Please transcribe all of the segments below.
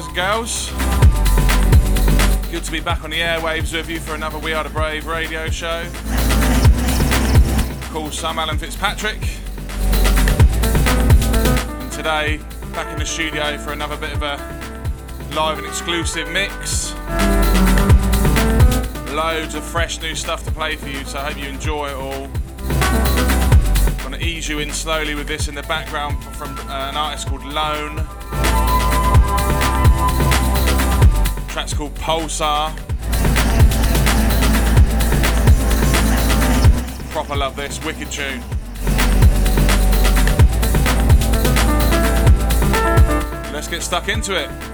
guys and girls. Good to be back on the airwaves with you for another We Are the Brave radio show. Called Sam Alan Fitzpatrick. And today, back in the studio for another bit of a live and exclusive mix. Loads of fresh new stuff to play for you, so I hope you enjoy it all Gonna ease you in slowly with this in the background from uh, an artist called Lone. Track's called Pulsar. Proper love this, wicked tune. Let's get stuck into it.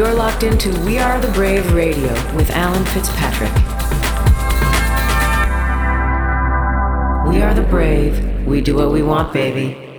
You're locked into We Are the Brave Radio with Alan Fitzpatrick. We are the brave. We do what we want, baby.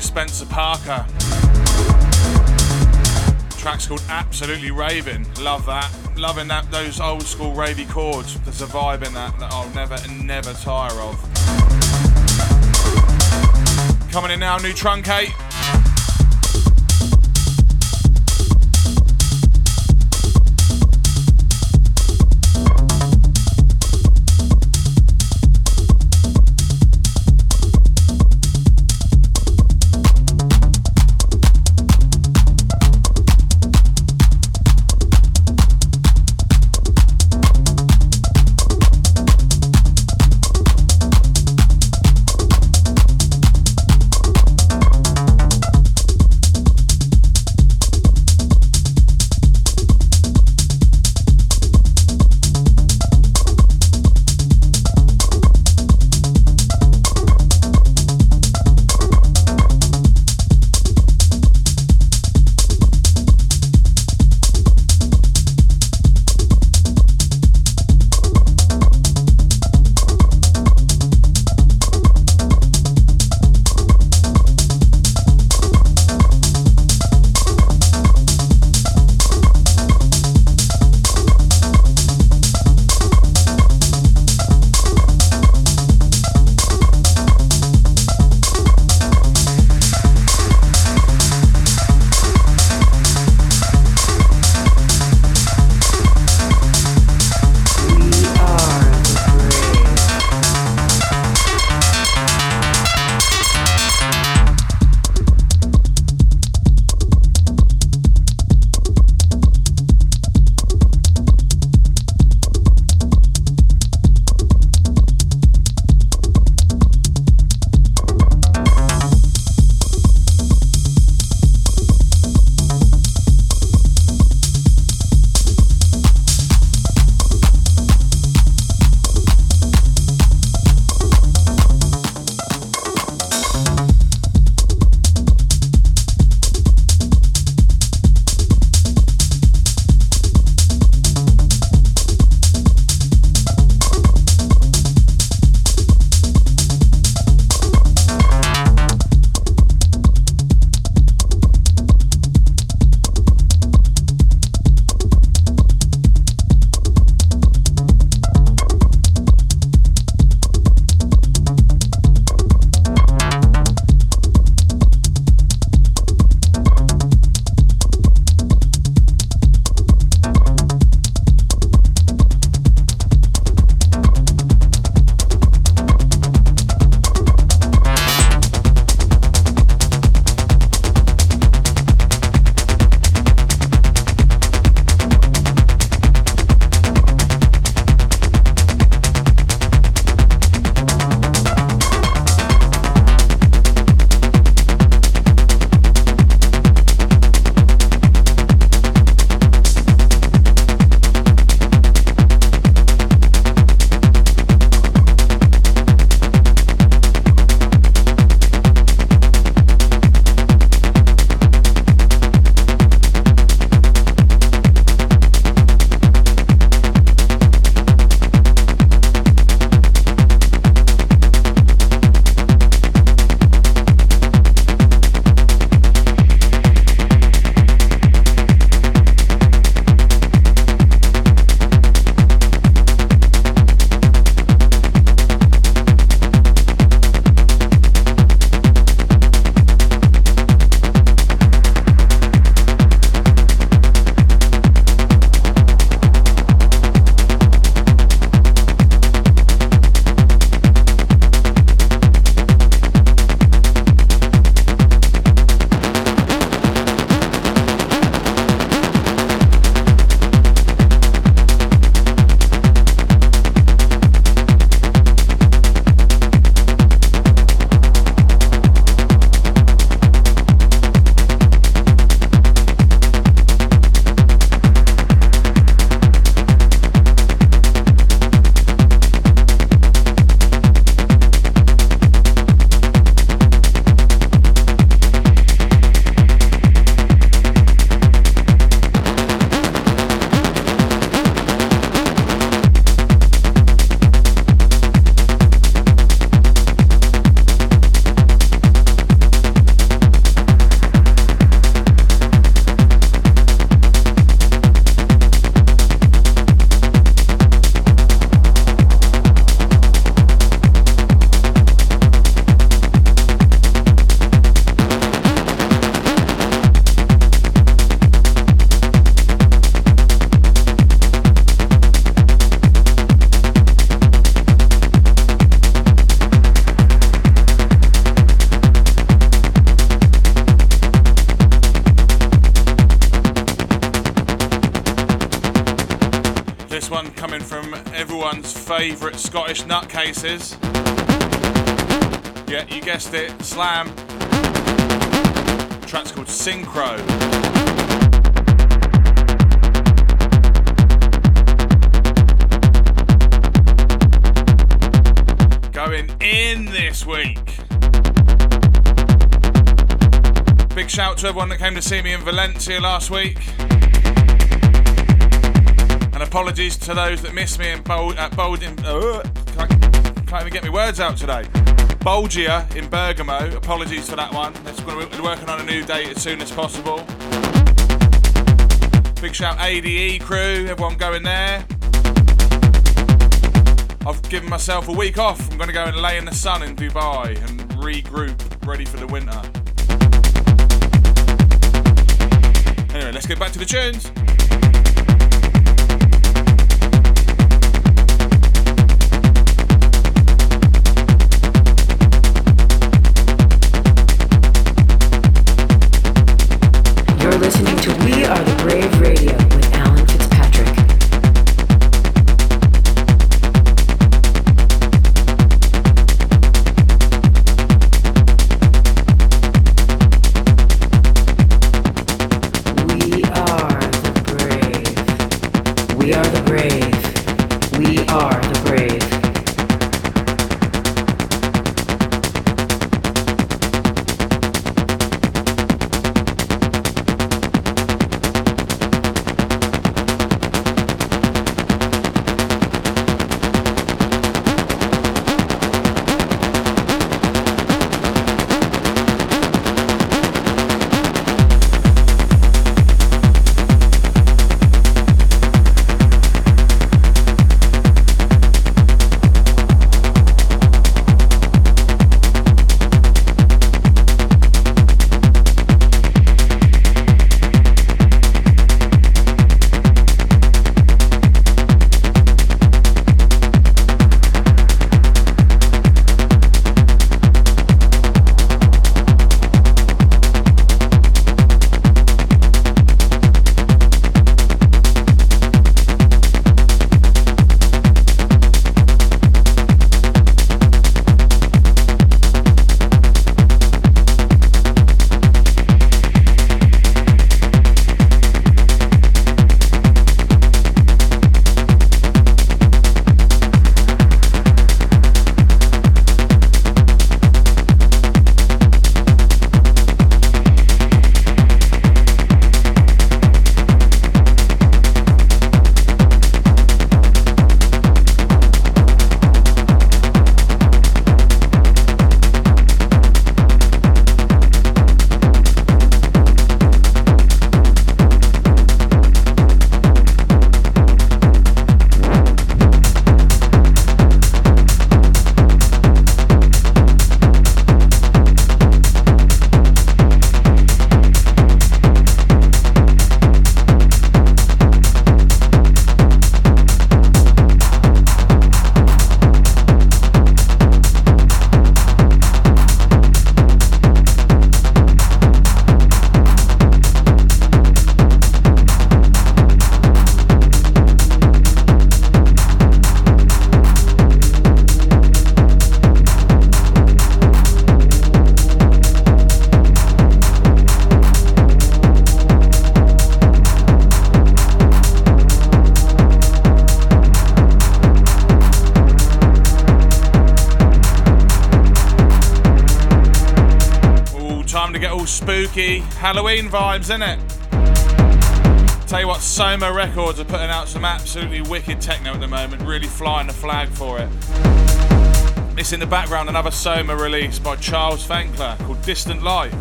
Spencer Parker. track's called Absolutely Raving. Love that. Loving that those old school ravey chords. There's a vibe in that that I'll never never tire of. Coming in now, new truncate. Week. Big shout to everyone that came to see me in Valencia last week. And apologies to those that missed me in Bold, at Bold in, uh, can't, can't even get my words out today. Bolgia in Bergamo. Apologies for that one. Let's going to be working on a new date as soon as possible. Big shout ADE crew, everyone going there. I've given myself a week off. I'm going to go and lay in the sun in Dubai and regroup, ready for the winter. Anyway, let's get back to the tunes. You're listening to We Are the Brave Radio spooky. Halloween vibes, innit? Tell you what, Soma Records are putting out some absolutely wicked techno at the moment, really flying the flag for it. It's in the background, another Soma release by Charles Fenckler called Distant Light.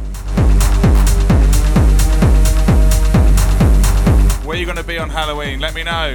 Where are you going to be on Halloween? Let me know.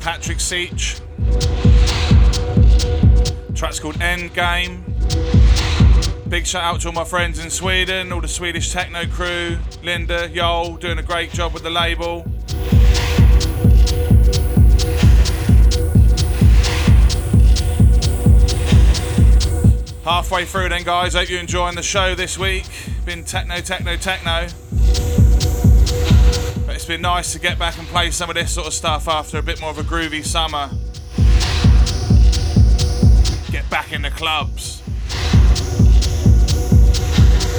Patrik Siech. Track's called Endgame. Big shout out to all my friends in Sweden, all the Swedish techno crew, Linda, Yol, doing a great job with the label. Halfway through then, guys. Hope you're enjoying the show this week. Been techno, techno, techno. Been nice to get back and play some of this sort of stuff after a bit more of a groovy summer. Get back in the clubs.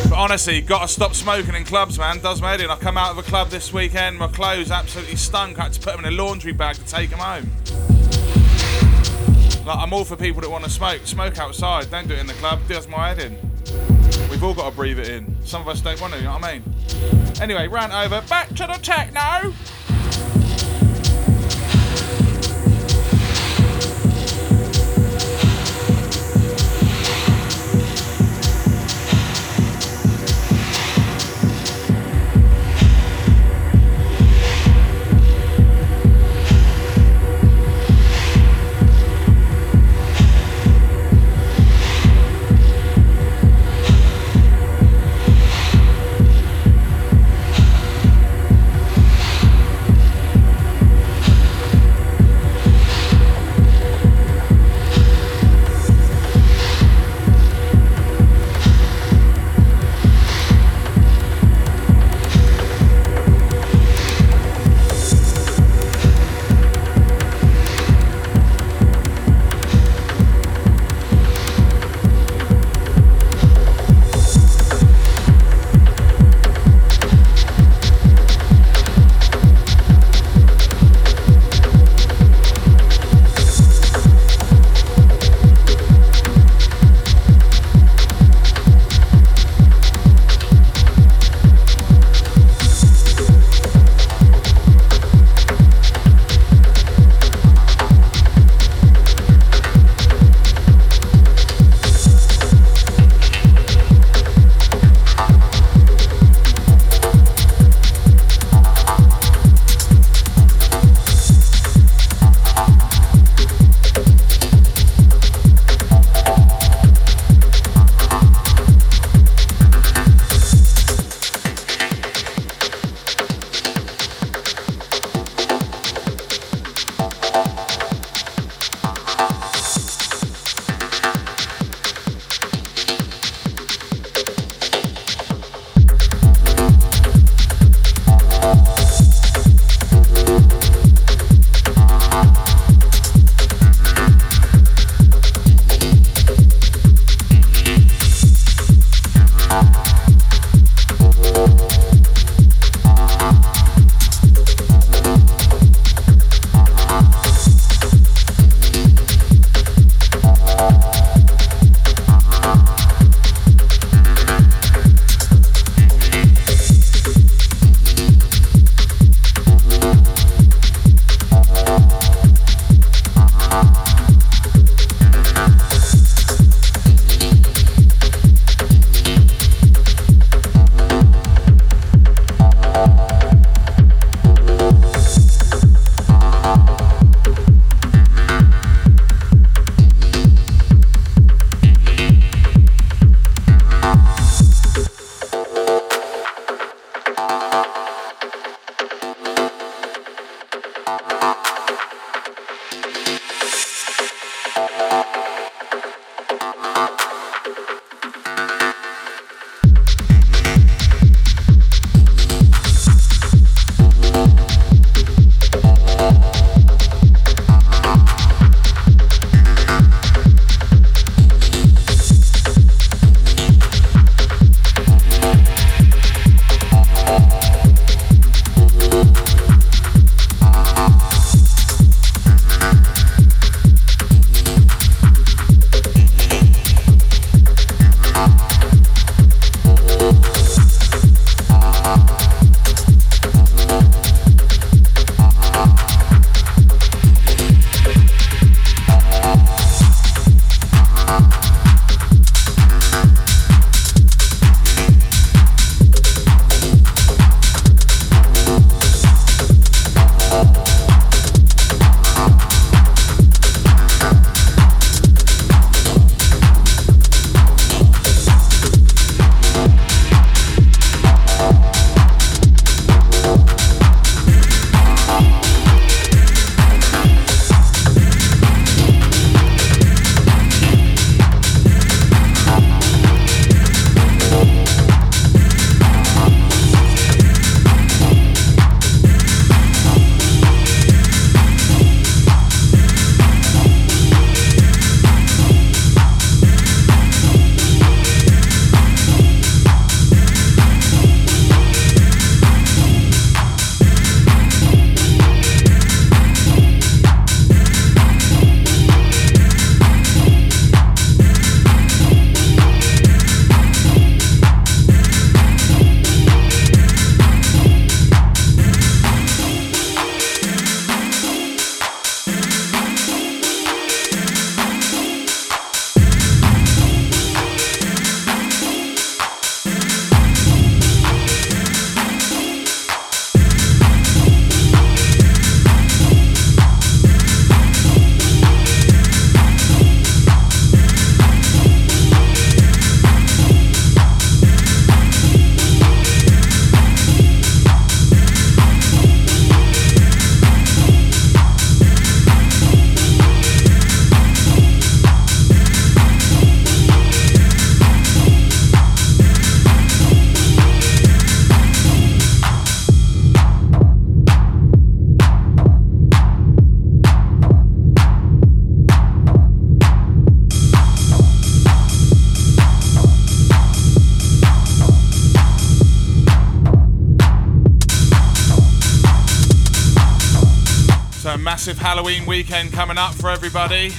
But honestly, gotta stop smoking in clubs, man. Does my head in. I come out of a club this weekend, my clothes absolutely stunk. I had to put them in a laundry bag to take them home. Like, I'm all for people that want to smoke. Smoke outside, don't do it in the club. Does my head in. We've all got to breathe it in. Some of us don't want to, you know what I mean? Anyway, rant over. Back to the techno. Halloween weekend coming up for everybody.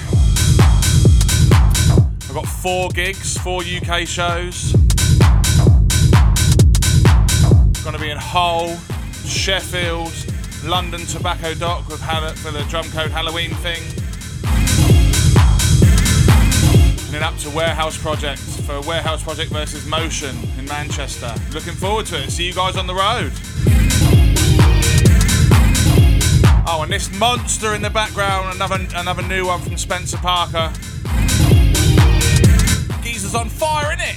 I've got four gigs, four UK shows. Going to be in Hull, Sheffield, London Tobacco Dock with for the Drumcode Halloween thing. And then up to Warehouse Project for Warehouse Project versus Motion in Manchester. Looking forward to it. See you guys on the road. Oh, and this monster in the background, another another new one from Spencer Parker. Geezer's on fire, isn't it?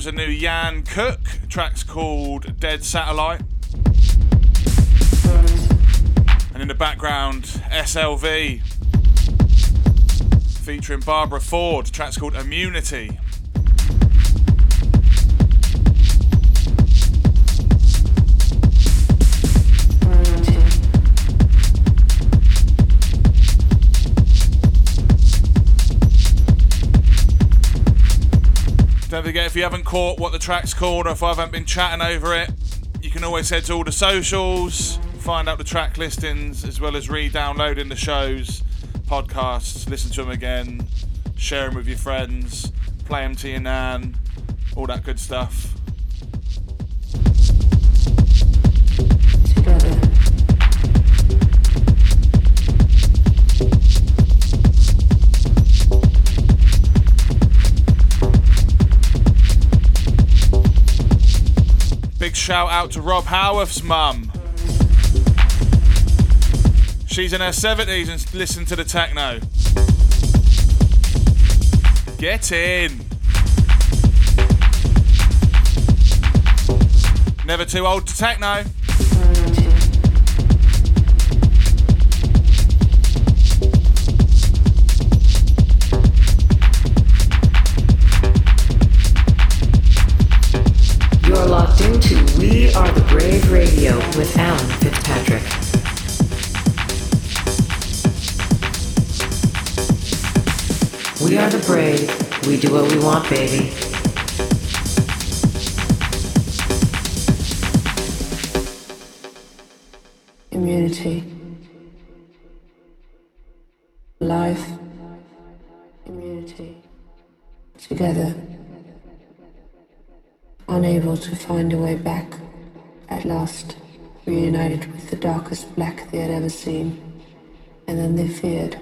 Was a new Jan Cook. track's called Dead Satellite. And in the background, SLV featuring Barbara Ford. track's called Immunity. You haven't caught what the track's called or if I haven't been chatting over it, you can always head to all the socials, find out the track listings, as well as re downloading the shows, podcasts, listen to them again, share them with your friends, play them to your nan, all that good stuff. Shout out to Rob Howarth's mum. She's in her 70s and listen to the techno. Get in. Never too old to techno. We are the Brave Radio with Alan Fitzpatrick. We are the brave. We do what we want, baby. Immunity. Life. Immunity. Together unable to find a way back, at last reunited with the darkest black they had ever seen, and then they feared.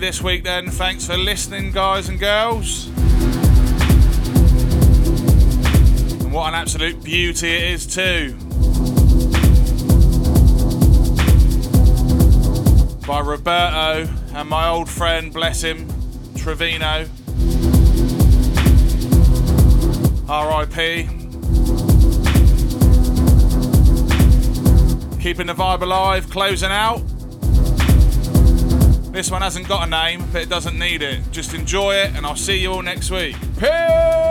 This week then. Thanks for listening, guys and girls. And what an absolute beauty it is, too. By Roberto and my old friend, bless him, Trevino. RIP. Keeping the vibe alive, closing out. This one hasn't got a name, but it doesn't need it. Just enjoy it, and I'll see you all next week. Peace!